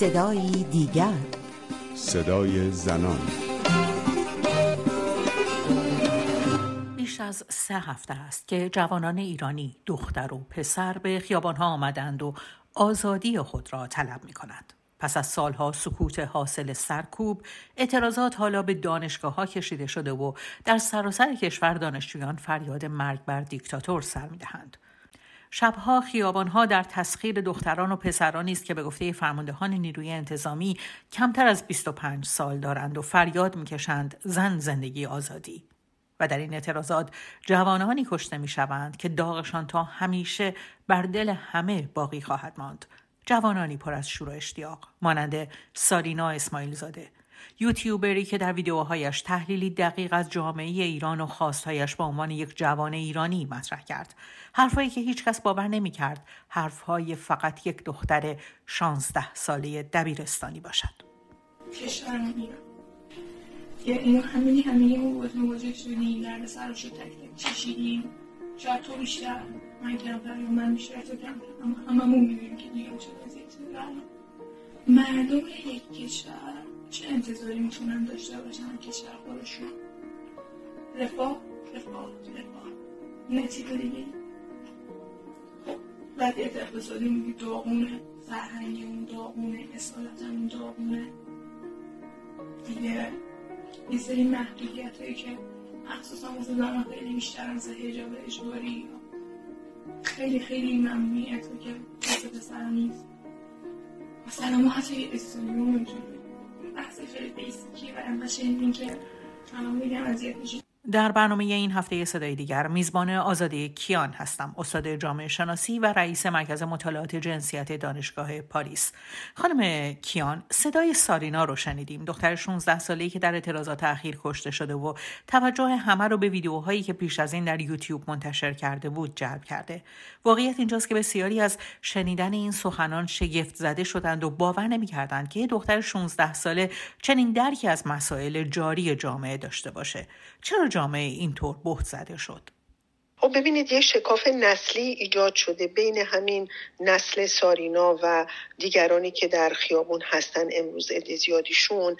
صدایی دیگر. صدای زنان. بیش از سه هفته است که جوانان ایرانی دختر و پسر به خیابانها آمدند و آزادی خود را طلب می کنند. پس از سالها سکوت حاصل سرکوب اعتراضات حالا به دانشگاه ها کشیده شده و در سراسر کشور دانشجویان فریاد مرگ بر دیکتاتور سر می‌دهند. شبها خیابانها در تسخیر دختران و پسرانی است که به گفته فرماندهان نیروی انتظامی کمتر از 25 سال دارند و فریاد می‌کشند زن زندگی آزادی. و در این اعتراضات جوانانی کشته می‌شوند که داغشان تا همیشه بر دل همه باقی خواهد ماند. جوانانی پر از شور و اشتیاق مانند سارینا اسماعیل زاده یوتیوبری که در ویدیوهایش تحلیلی دقیق از جامعه ایران و خواستهایش به عنوان یک جوان ایرانی مطرح کرد. حرفهایی که هیچکس باور نمی‌کرد حرفهای فقط یک دختر شانزده ساله دبیرستانی باشد. کشورم ایران. همینی همینی مواجه شدیم درد سرش رو تک چشیدیم. شاید تو بیشتر من کمتر یا من بیشتر تو کمتر اما هممون می‌بینیم که دیگه چه وضعیتی مردم یک کشور چه انتظاری می‌تونن داشته باشن کشور خودشون رفاه؟ رفاه رفاه. نتیجه دیگه. خب وضعیت اقتصادی میگی داغونه فرهنگی اون داغونه اصالت اون داغونه. دیگه یه سری محدودیت هایی که مخصوصا واسه زنان خیلی بیشتر از هجاب اجباری خیلی خیلی ممنوعیت که واسه پسر نیست. مثلا ما حتی استودیو نمی‌تونیم بحث خیلی بیسیکی و انقدر این که الان میگم اذیت میشه در برنامه این هفته صدای دیگر میزبان آزاده کیان هستم استاد جامعه شناسی و رئیس مرکز مطالعات جنسیت دانشگاه پاریس. خانم کیان صدای سارینا رو شنیدیم. دختر 16 ساله‌ای که در اعتراضات اخیر کشته شده و توجه همه رو به ویدیوهایی که پیش از این در یوتیوب منتشر کرده بود جلب کرده. واقعیت اینجاست که بسیاری از شنیدن این سخنان شگفت زده شدند و باور نمی‌کردند که یه دختر 16 ساله چنین درکی از مسائل جاری جامعه داشته باشه. چرا جامعه اینطور بهت زده شد. خب ببینید یه شکاف نسلی ایجاد شده بین همین نسل سارینا و دیگرانی که در خیابون هستن امروز زیادیشون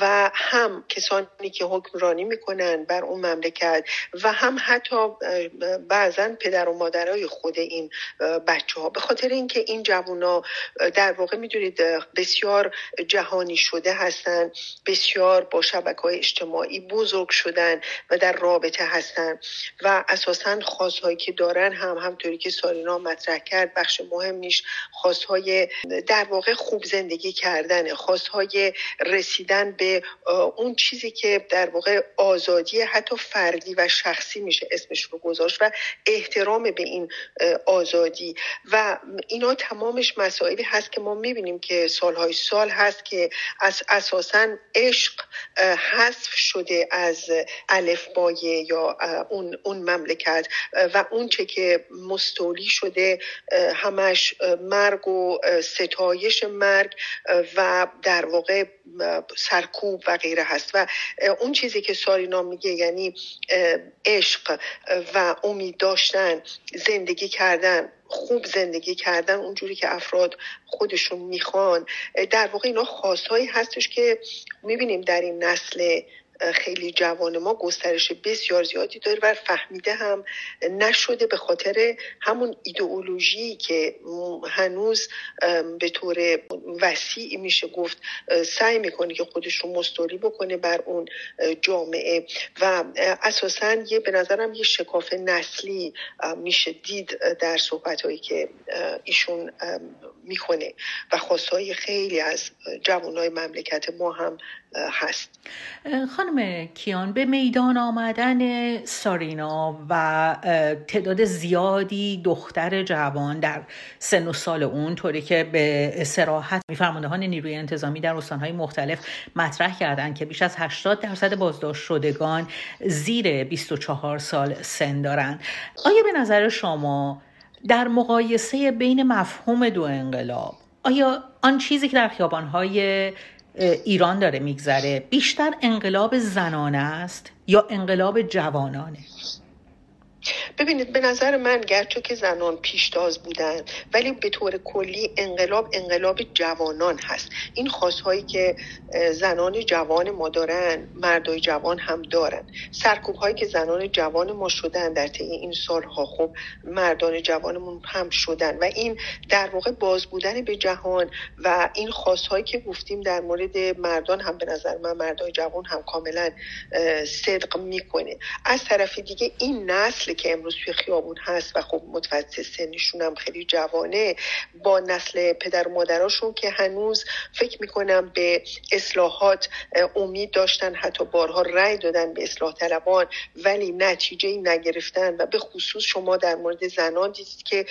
و هم کسانی که حکمرانی می‌کنن بر اون مملکت و هم حتی بعضا پدر و مادرای خود این بچه ها به خاطر اینکه این جوونا در واقع می‌دونید بسیار جهانی شده هستن بسیار با شبکه های اجتماعی بزرگ شدن و در رابطه هستن و اساسا خواستهایی که دارن هم همطوری که سارینا مطرح کرد بخش مهمیش خواستهای در واقع خوب زندگی کردن خواستهای رسیدن به اون چیزی که در واقع آزادی حتی فردی و شخصی میشه اسمش رو گذاشت و احترام به این آزادی. و اینا تمامش مسائلی هست که ما می‌بینیم که سالهای سال هست که از اساسا عشق حذف شده از الفبای یا اون, اون مملکت. و اونچه که مستولی شده همش مرگ و ستایش مرگ و در واقع سرکوب و غیره هست. و اون چیزی که سارینا میگه یعنی عشق و امید داشتن زندگی کردن خوب زندگی کردن اونجوری که افراد خودشون می‌خوان در واقع اینا خواستهایی هستش که می‌بینیم در این نسل خیلی جوان ما گسترش بسیار زیادی داره و فهمیده هم نشده به خاطر همون ایدئولوژی که هنوز به طور وسیعی میشه گفت سعی می‌کنه که خودش رو مستولی بکنه بر اون جامعه. و اساسا یه به نظرم یه شکاف نسلی میشه دید در صحبت هایی که ایشون می‌کنه. و خواستهای خیلی از جوانای مملکت ما هم هست. خانم کیان به میدان آمدن سارینا و تعداد زیادی دختر جوان در سن و سال اون طوری که به سراحت میفرماندهان نیروی انتظامی در استانهای مختلف مطرح کردند که بیش از 80 درصد بازداشت شدگان زیر 24 سال سن دارند. آیا به نظر شما در مقایسه بین مفهوم دو انقلاب آیا آن چیزی که در خیابانهای ایران داره میگذره بیشتر انقلاب زنانه است یا انقلاب جوانانه؟ ببینید به نظر من گرچه که زنان پیشتاز بودن ولی به طور کلی انقلاب انقلاب جوانان هست. این خواستهایی که زنان جوان ما دارن مردای جوان هم دارن. سرکوب هایی که زنان جوان ما شدن در طی این سالها خب مردان جوانمون هم شدن. و این در واقع باز بودن به جهان و این خواستهایی که گفتیم در مورد مردان هم به نظر من مردای جوان هم کاملا صدق می‌کنه. از طرف دیگه این نسل که امروز توی خیابون هست و خب متوسط سنشون هم خیلی جوانه با نسل پدر و مادراشون که هنوز فکر می‌کنم به اصلاحات امید داشتن حتی بارها رأی دادن به اصلاح طلبان ولی نتیجه نگرفتن و به خصوص شما در مورد زنان دیدید که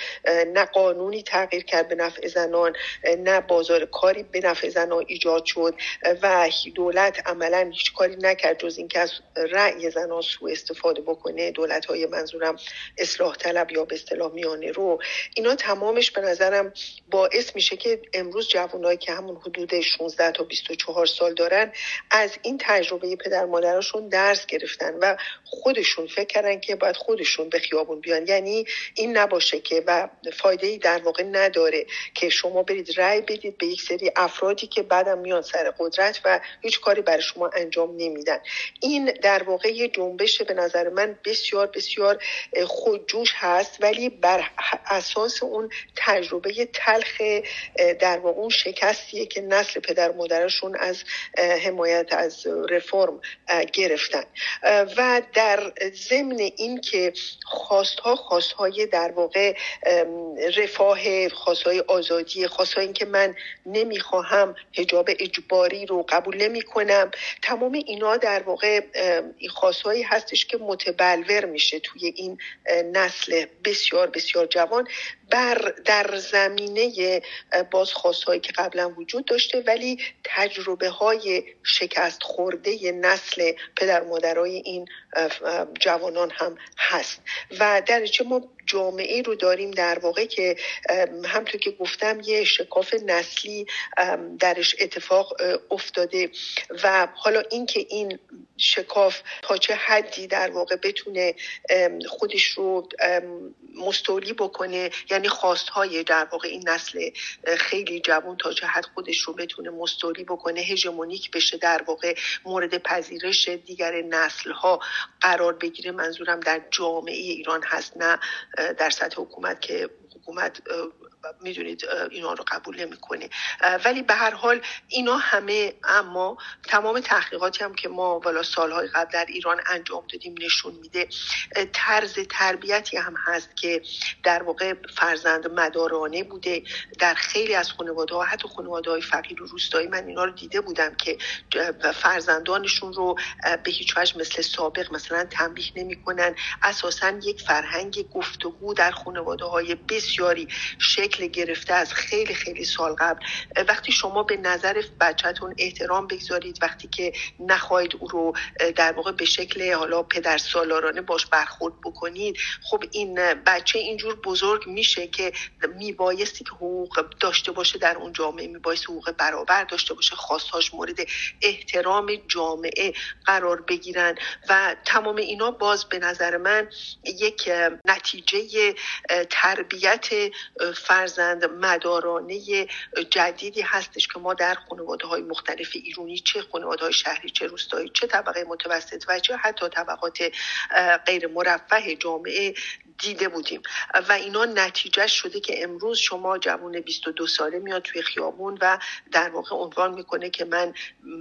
نه قانونی تغییر کرد به نفع زنان نه بازار کاری به نفع زنان ایجاد شد و دولت عملا هیچ کاری نکرد جز اینکه از رأی زنان سوء استفاده بکنه دولت های منظورم اصلاح طلب یا به اصطلاح میانه رو اینا تمامش به نظرم باعث میشه که امروز جوانایی که همون حدود 16 تا 24 سال دارن از این تجربه پدر مادرشون درس گرفتن و خودشون فکر کردن که باید خودشون به خیابون بیان. یعنی این نباشه که و فایده ای در واقع نداره که شما برید رأی بدید به یک سری افرادی که بعدم میان سر قدرت و هیچ کاری برای شما انجام نمیدن. این در واقع یه جنبش به نظر من بسیار بسیار خودجوش هست ولی بر اساس اون تجربه تلخ در واقع اون شکستیه که نسل پدر مادرشون از حمایت از رفرم گرفتن. و در ضمن این که خواستها خواستهای در واقع رفاه خواستهای آزادی خواستهای این که من نمی‌خواهم هجاب اجباری رو قبول نمی کنم تمام اینا در واقع خواستهایی هستش که متبلور میشه توی این نسل بسیار بسیار جوان بر در زمینه بازخواست هایی که قبلا وجود داشته ولی تجربه های شکست خورده نسل پدر مادرای این جوانان هم هست. و درجه ما جامعه رو داریم در واقع که همطور که گفتم یه شکاف نسلی درش اتفاق افتاده. و حالا اینکه این شکاف تا چه حدی در واقع بتونه خودش رو مستولی بکنه یعنی خواستهای در واقع این نسل خیلی جوان تا حد خودش رو بتونه مستولی بکنه هژمونیک بشه در واقع مورد پذیرش دیگر نسل ها قرار بگیره. منظورم در جامعه ایران هست نه در سطح حکومت که حکومت می‌دونید اینا رو قبول نمی‌کنه. ولی به هر حال اینا همه اما تمام تحقیقاتی هم که ما والا سالهای قبل در ایران انجام دادیم نشون میده طرز تربیتی هم هست که در واقع فرزند مدارانه بوده. در خیلی از خانواده ها حتی خانواده های فقیر و روستایی من اینا رو دیده بودم که فرزندانشون رو به هیچ وجه مثل سابق مثلا تنبیه نمی‌کنن. اساسا یک فرهنگ گفتگو در خانواده های بسیاری شکل گرفته از خیلی خیلی سال قبل. وقتی شما به نظر بچهتون احترام بگذارید وقتی که نخواهید او رو در واقع به شکل حالا پدر سالارانه باش برخورد بکنید خب این بچه اینجور بزرگ میشه که میبایستی که حقوق داشته باشه در اون جامعه میبایست حقوق برابر داشته باشه خواستهاش مورد احترام جامعه قرار بگیرن. و تمام اینا باز به نظر من یک نتیجه تربیت فرزند مدارانه جدیدی هستش که ما در خانواده های مختلف ایرونی چه خانواده های شهری چه روستایی چه طبقه متوسط و چه حتی طبقات غیر مرفه جامعه دیده بودیم. و اینا نتیجه شده که امروز شما جوان 22 ساله میاد توی خیابون و در واقع عنوان می‌کنه که من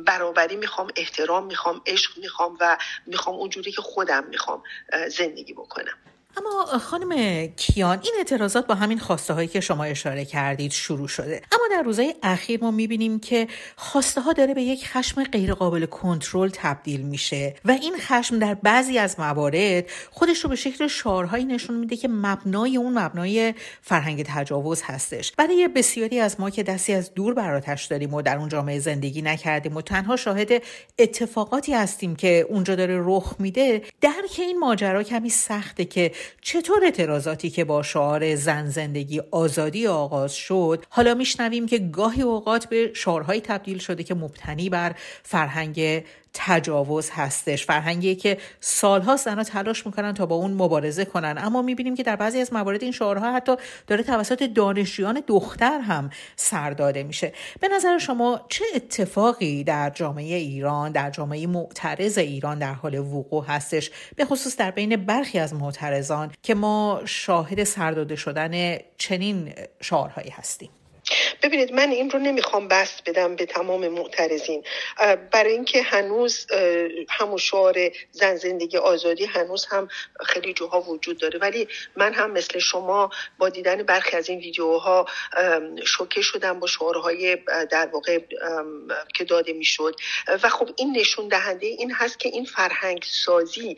برابری می‌خوام احترام می‌خوام عشق می‌خوام و می‌خوام اونجوری که خودم می‌خوام زندگی بکنم. اما خانم کیان این اعتراضات با همین خواسته هایی که شما اشاره کردید شروع شده. اما در روزهای اخیر ما می‌بینیم که خواسته ها داره به یک خشم غیرقابل کنترل تبدیل میشه و این خشم در بعضی از موارد خودش رو به شکل شعارهایی نشون میده که مبنای اون مبنای فرهنگ تجاوز هستش. برای بسیاری از ما که دستی از دور براتش داریم و در اون جامعه زندگی نکردیم و تنها شاهد اتفاقاتی هستیم که اونجا داره رخ میده درک این ماجرا کمی سخته که چطور اعتراضاتی که با شعار زن زندگی آزادی آغاز شد؟ حالا میشنویم که گاهی اوقات به شعارهایی تبدیل شده که مبتنی بر فرهنگ تجاوز هستش. فرهنگی که سالها زنها تلاش می‌کنن تا با اون مبارزه کنن. اما می‌بینیم که در بعضی از موارد این شعارها حتی داره توسط دانشجویان دختر هم سر داده میشه. به نظر شما چه اتفاقی در جامعه ایران در جامعه معترض ایران در حال وقوع هستش؟ به خصوص در بین برخی از معترضان که ما شاهد سرداده شدن چنین شعارهایی هستیم. ببینید من این رو نمی‌خوام بست بدم به تمام معترضین. برای اینکه هنوز همون شعار زن زندگی آزادی هنوز هم خیلی جاها وجود داره. ولی من هم مثل شما با دیدن برخی از این ویدیوها شوکه شدم با شعارهای در واقع که داده می‌شد. و خب این نشون دهنده این هست که این فرهنگ سازی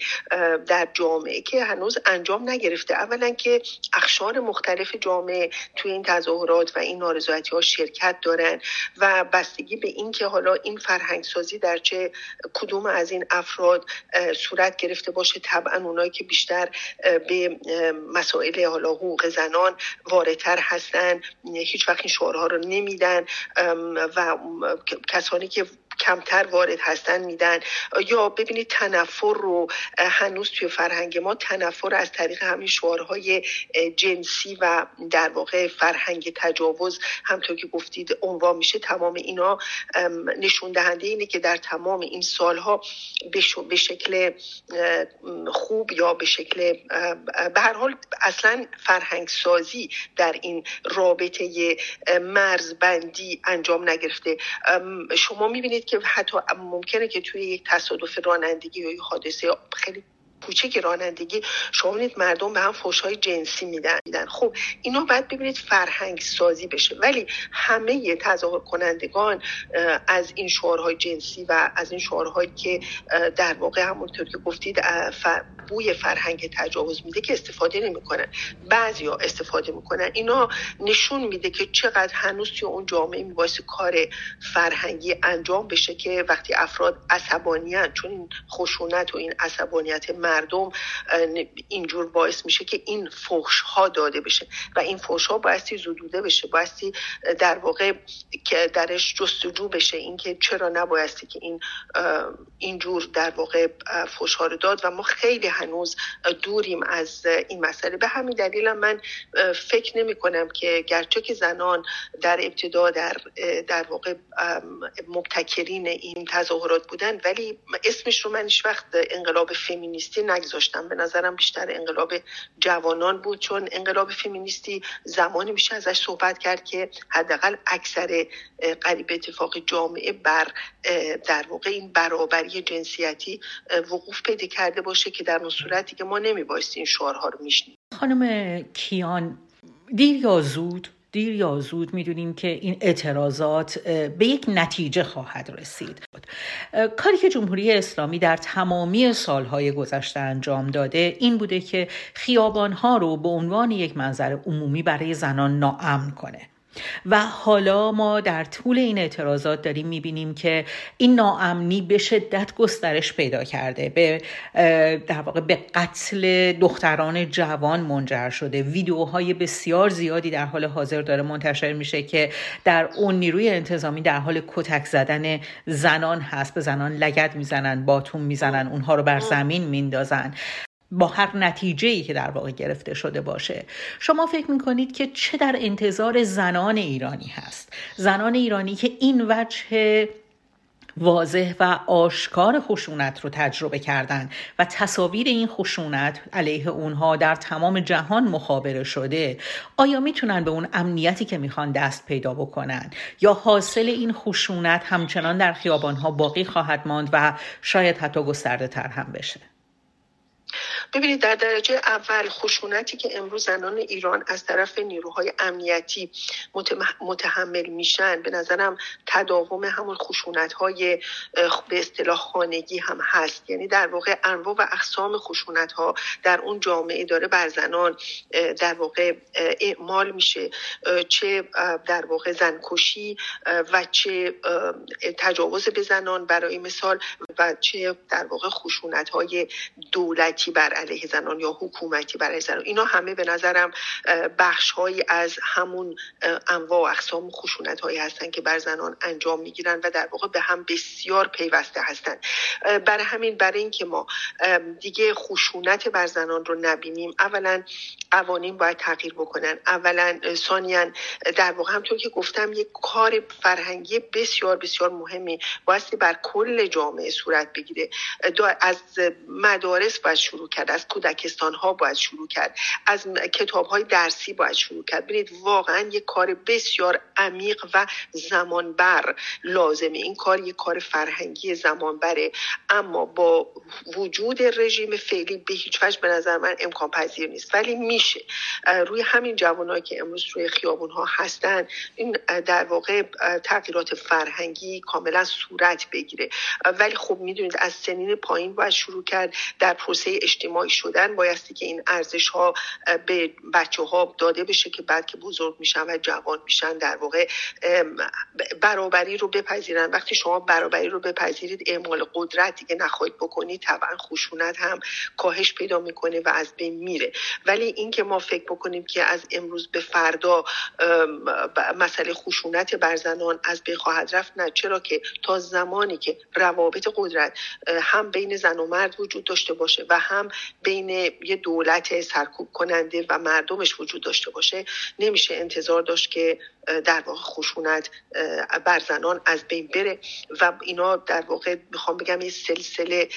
در جامعه که هنوز انجام نگرفته. اولا که اخشار مختلف جامعه توی این تظاهرات و این آرزویتی ها شرکت دارن و بستگی به این که حالا این فرهنگ سازی در چه کدوم از این افراد صورت گرفته باشه طبعا اونایی که بیشتر به مسائل حالا حقوق زنان واردتر هستن هیچ وقت این شعارها رو نمیدن و کسانی که کمتر وارد هستن میدن. یا ببینید تنفر رو هنوز توی فرهنگ ما تنفر از طریق همین شعارهای جنسی و در واقع فرهنگ تجاوز همطور که گفتید عنوان میشه. تمام اینا نشون دهنده اینه که در تمام این سالها به شکل خوب یا به شکل به هر حال اصلا فرهنگ سازی در این رابطه مرزبندی انجام نگرفته. شما می‌بینید که حتی ممکنه که توی یک تصادف رانندگی یا یک حادثه خیلی کوچک رانندگی شما ببینید مردم به هم های جنسی میدن. خب اینا باید ببینید فرهنگ سازی بشه. ولی همه تظاهر کنندگان از این شعارهای جنسی و از این شعارهایی که در واقع همونطور که گفتید بوی فرهنگ تجاوز میده که استفاده نمی‌کنن. بعضیا استفاده می‌کنن. اینا نشون میده که چقدر هنوز توی اون جامعه میبایست کار فرهنگی انجام بشه که وقتی افراد عصبانیان چون این خشونت و این عصبانیت مردم اینجور باعث میشه که این فحش ها داده بشه. و این فحش ها بایستی زدوده بشه بایستی در واقع که درش جستجو بشه. اینکه چرا نبایستی که این اینجور در واقع فحش ها رو داد. و ما خیلی هنوز دوریم از این مسئله. به همین دلیل من فکر نمی کنم که گرچه که زنان در ابتدا در در واقع مبتکرین این تظاهرات بودن ولی اسمش رو من وقت انقلاب فمینیستی نگذاشتم. به نظرم بیشتر انقلاب جوانان بود چون انقلاب فمینیستی زمانی میشه ازش صحبت کرد که حداقل اکثر قریب اتفاق جامعه بر در واقع این برابری جنسیتی وقوف پیدا کرده باشه که در اون صورتی که ما نمیبایست این شعارها رو میشنیم خانم کیان دیر یا زود دیر یا زود می‌دونیم که این اعتراضات به یک نتیجه خواهد رسید. کاری که جمهوری اسلامی در تمامی سالهای گذشته انجام داده این بوده که خیابانها رو به عنوان یک منظر عمومی برای زنان ناامن کنه. و حالا ما در طول این اعتراضات داریم می‌بینیم که این ناامنی به شدت گسترش پیدا کرده. به در واقع به قتل دختران جوان منجر شده. ویدیوهای بسیار زیادی در حال حاضر داره منتشر میشه که در اون نیروی انتظامی در حال کتک زدن زنان هست. به زنان لگد می‌زنن باتون می‌زنن اونها رو بر زمین میندازن. با هر نتیجه ای که در واقع گرفته شده باشه. شما فکر می‌کنید که چه در انتظار زنان ایرانی هست؟ زنان ایرانی که این وجه واضح و آشکار خشونت رو تجربه کردن و تصاویر این خشونت علیه اونها در تمام جهان مخابره شده آیا می‌تونن به اون امنیتی که می‌خوان دست پیدا بکنن؟ یا حاصل این خشونت همچنان در خیابانها باقی خواهد ماند و شاید حتی گسترده تر هم بشه؟ ببینید در درجه اول خشونتی که امروز زنان ایران از طرف نیروهای امنیتی متحمل میشن به نظرم تداوم همون خشونت های به اصطلاح خانگی هم هست. یعنی در واقع انواع و اقسام خشونت ها در اون جامعه داره بر زنان در واقع اعمال میشه. چه در واقع زنکشی و چه تجاوز به زنان برای مثال و چه در واقع خشونت های دولتی دولتی بر علیه زنان یا حکومتی بر علیه زنان. اینا همه به نظرم بخش هایی از همون انواع و اقسام خشونت هایی هستن که بر زنان انجام می‌گیرن و در واقع به هم بسیار پیوسته هستند برای همین برای اینکه ما دیگه خشونت بر زنان رو نبینیم اولا قوانین باید تغییر بکنن. اولا ثانیا در واقع همطور که گفتم یک کار فرهنگی بسیار بسیار مهمی بایستی بر کل جامعه صورت بگیره. از مدارس باید شروع کرد از کودکستان ها باید شروع کرد از کتاب های درسی باید شروع کرد. ببینید واقعا یک کار بسیار عمیق و زمانبر لازمه. این کار یک کار فرهنگی زمانبره. اما با وجود رژیم فعلی به هیچ وجه به نظر من امکان پذیر نیست. ولی میشه. روی همین جوانایی که امروز روی خیابون ها هستن این در واقع تغییرات فرهنگی کاملا صورت بگیره. ولی خب می‌دونید از سنین پایین باید شروع کرد در پروسه اجتماعی شدن. بایستی که این ارزش ها به بچه ها داده بشه که بعد که بزرگ میشن و جوان میشن در واقع برابری رو بپذیرن. وقتی شما برابری رو بپذیرید اعمال قدرت دیگه نخواهید بکنید طبعا خشونت هم کاهش پیدا می‌کنه و از بین میره. ولی اینکه ما فکر بکنیم که از امروز به فردا مسئله خشونت بر زنان از بین خواهد رفت نه. چرا که تا زمانی که روابط قدرت هم بین زن و مرد وجود داشته باشه و هم بین یه دولت سرکوب کننده و مردمش وجود داشته باشه نمیشه انتظار داشت که در واقع خشونت بر زنان از بین بره و اینا در واقع می‌خوام بگم یه سلسله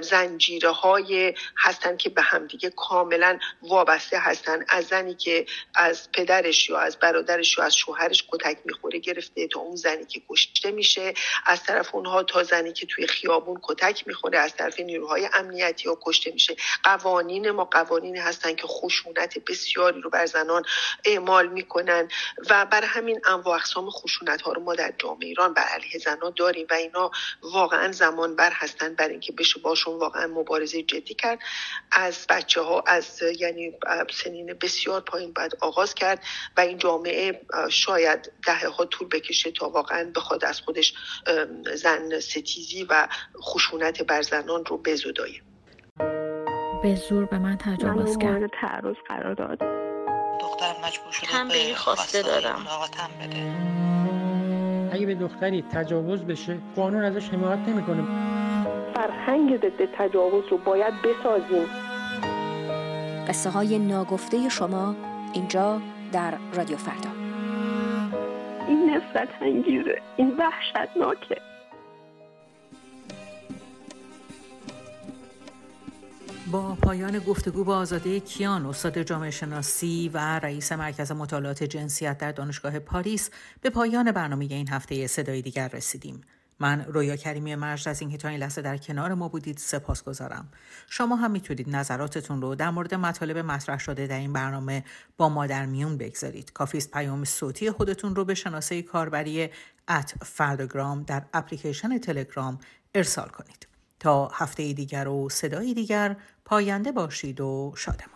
زنجیره های هستن که به همدیگه کاملا وابسته هستن. از زنی که از پدرش یا از برادرش یا از شوهرش کتک می‌خوره گرفته تا اون زنی که کشته میشه. از طرف اونها تا زنی که توی خیابون کتک می‌خوره از طرف نیروهای امنیتی ها کشته میشه. قوانین ما قوانینی هستن که خشونت بسیاری رو بر زنان اعمال می‌کنن و بر همین انواع اقسام خشونت ها رو ما در جامعه ایران بر علیه زنان داریم و اینا واقعا زمان بر هستن بر اینکه بشه باشون واقعا مبارزه جدی کرد. از بچه ها از یعنی سنین بسیار پایین باید آغاز کرد و این جامعه شاید دهه ها طول بکشه تا واقعا بخواد از خودش زن ستیزی و خشونت بر زنان رو بزدایه به زور به من تجاوز کرد. تعرض قرار داد. دختر مجبور شده تنبیهی خواسته دارم. بده. اگه به دختری تجاوز بشه قانون ازش حمایت نمی‌کنه. فرهنگ ضد تجاوز رو باید بسازیم. قصه های ناگفته شما اینجا در رادیو فردا. این نفرت انگیزه. این وحشتناکه. با پایان گفتگو با آزاده کیان استاد جامعه شناسی و رئیس مرکز مطالعات جنسیت در دانشگاه پاریس به پایان برنامه این هفته صدای دیگر رسیدیم من رویا کریمی مجد از اینکه تا این لحظه در کنار ما بودید سپاسگزارم. شما هم می‌تونید نظراتتون رو در مورد مطالب مطرح شده در این برنامه با ما در میون بگذارید. کافیست پیام صوتی خودتون رو به شناسه کاربری at فرداگرام در اپلیکیشن تلگرام ارسال کنید. تا هفته دیگر و صدای دیگر پاینده باشید و شادمان.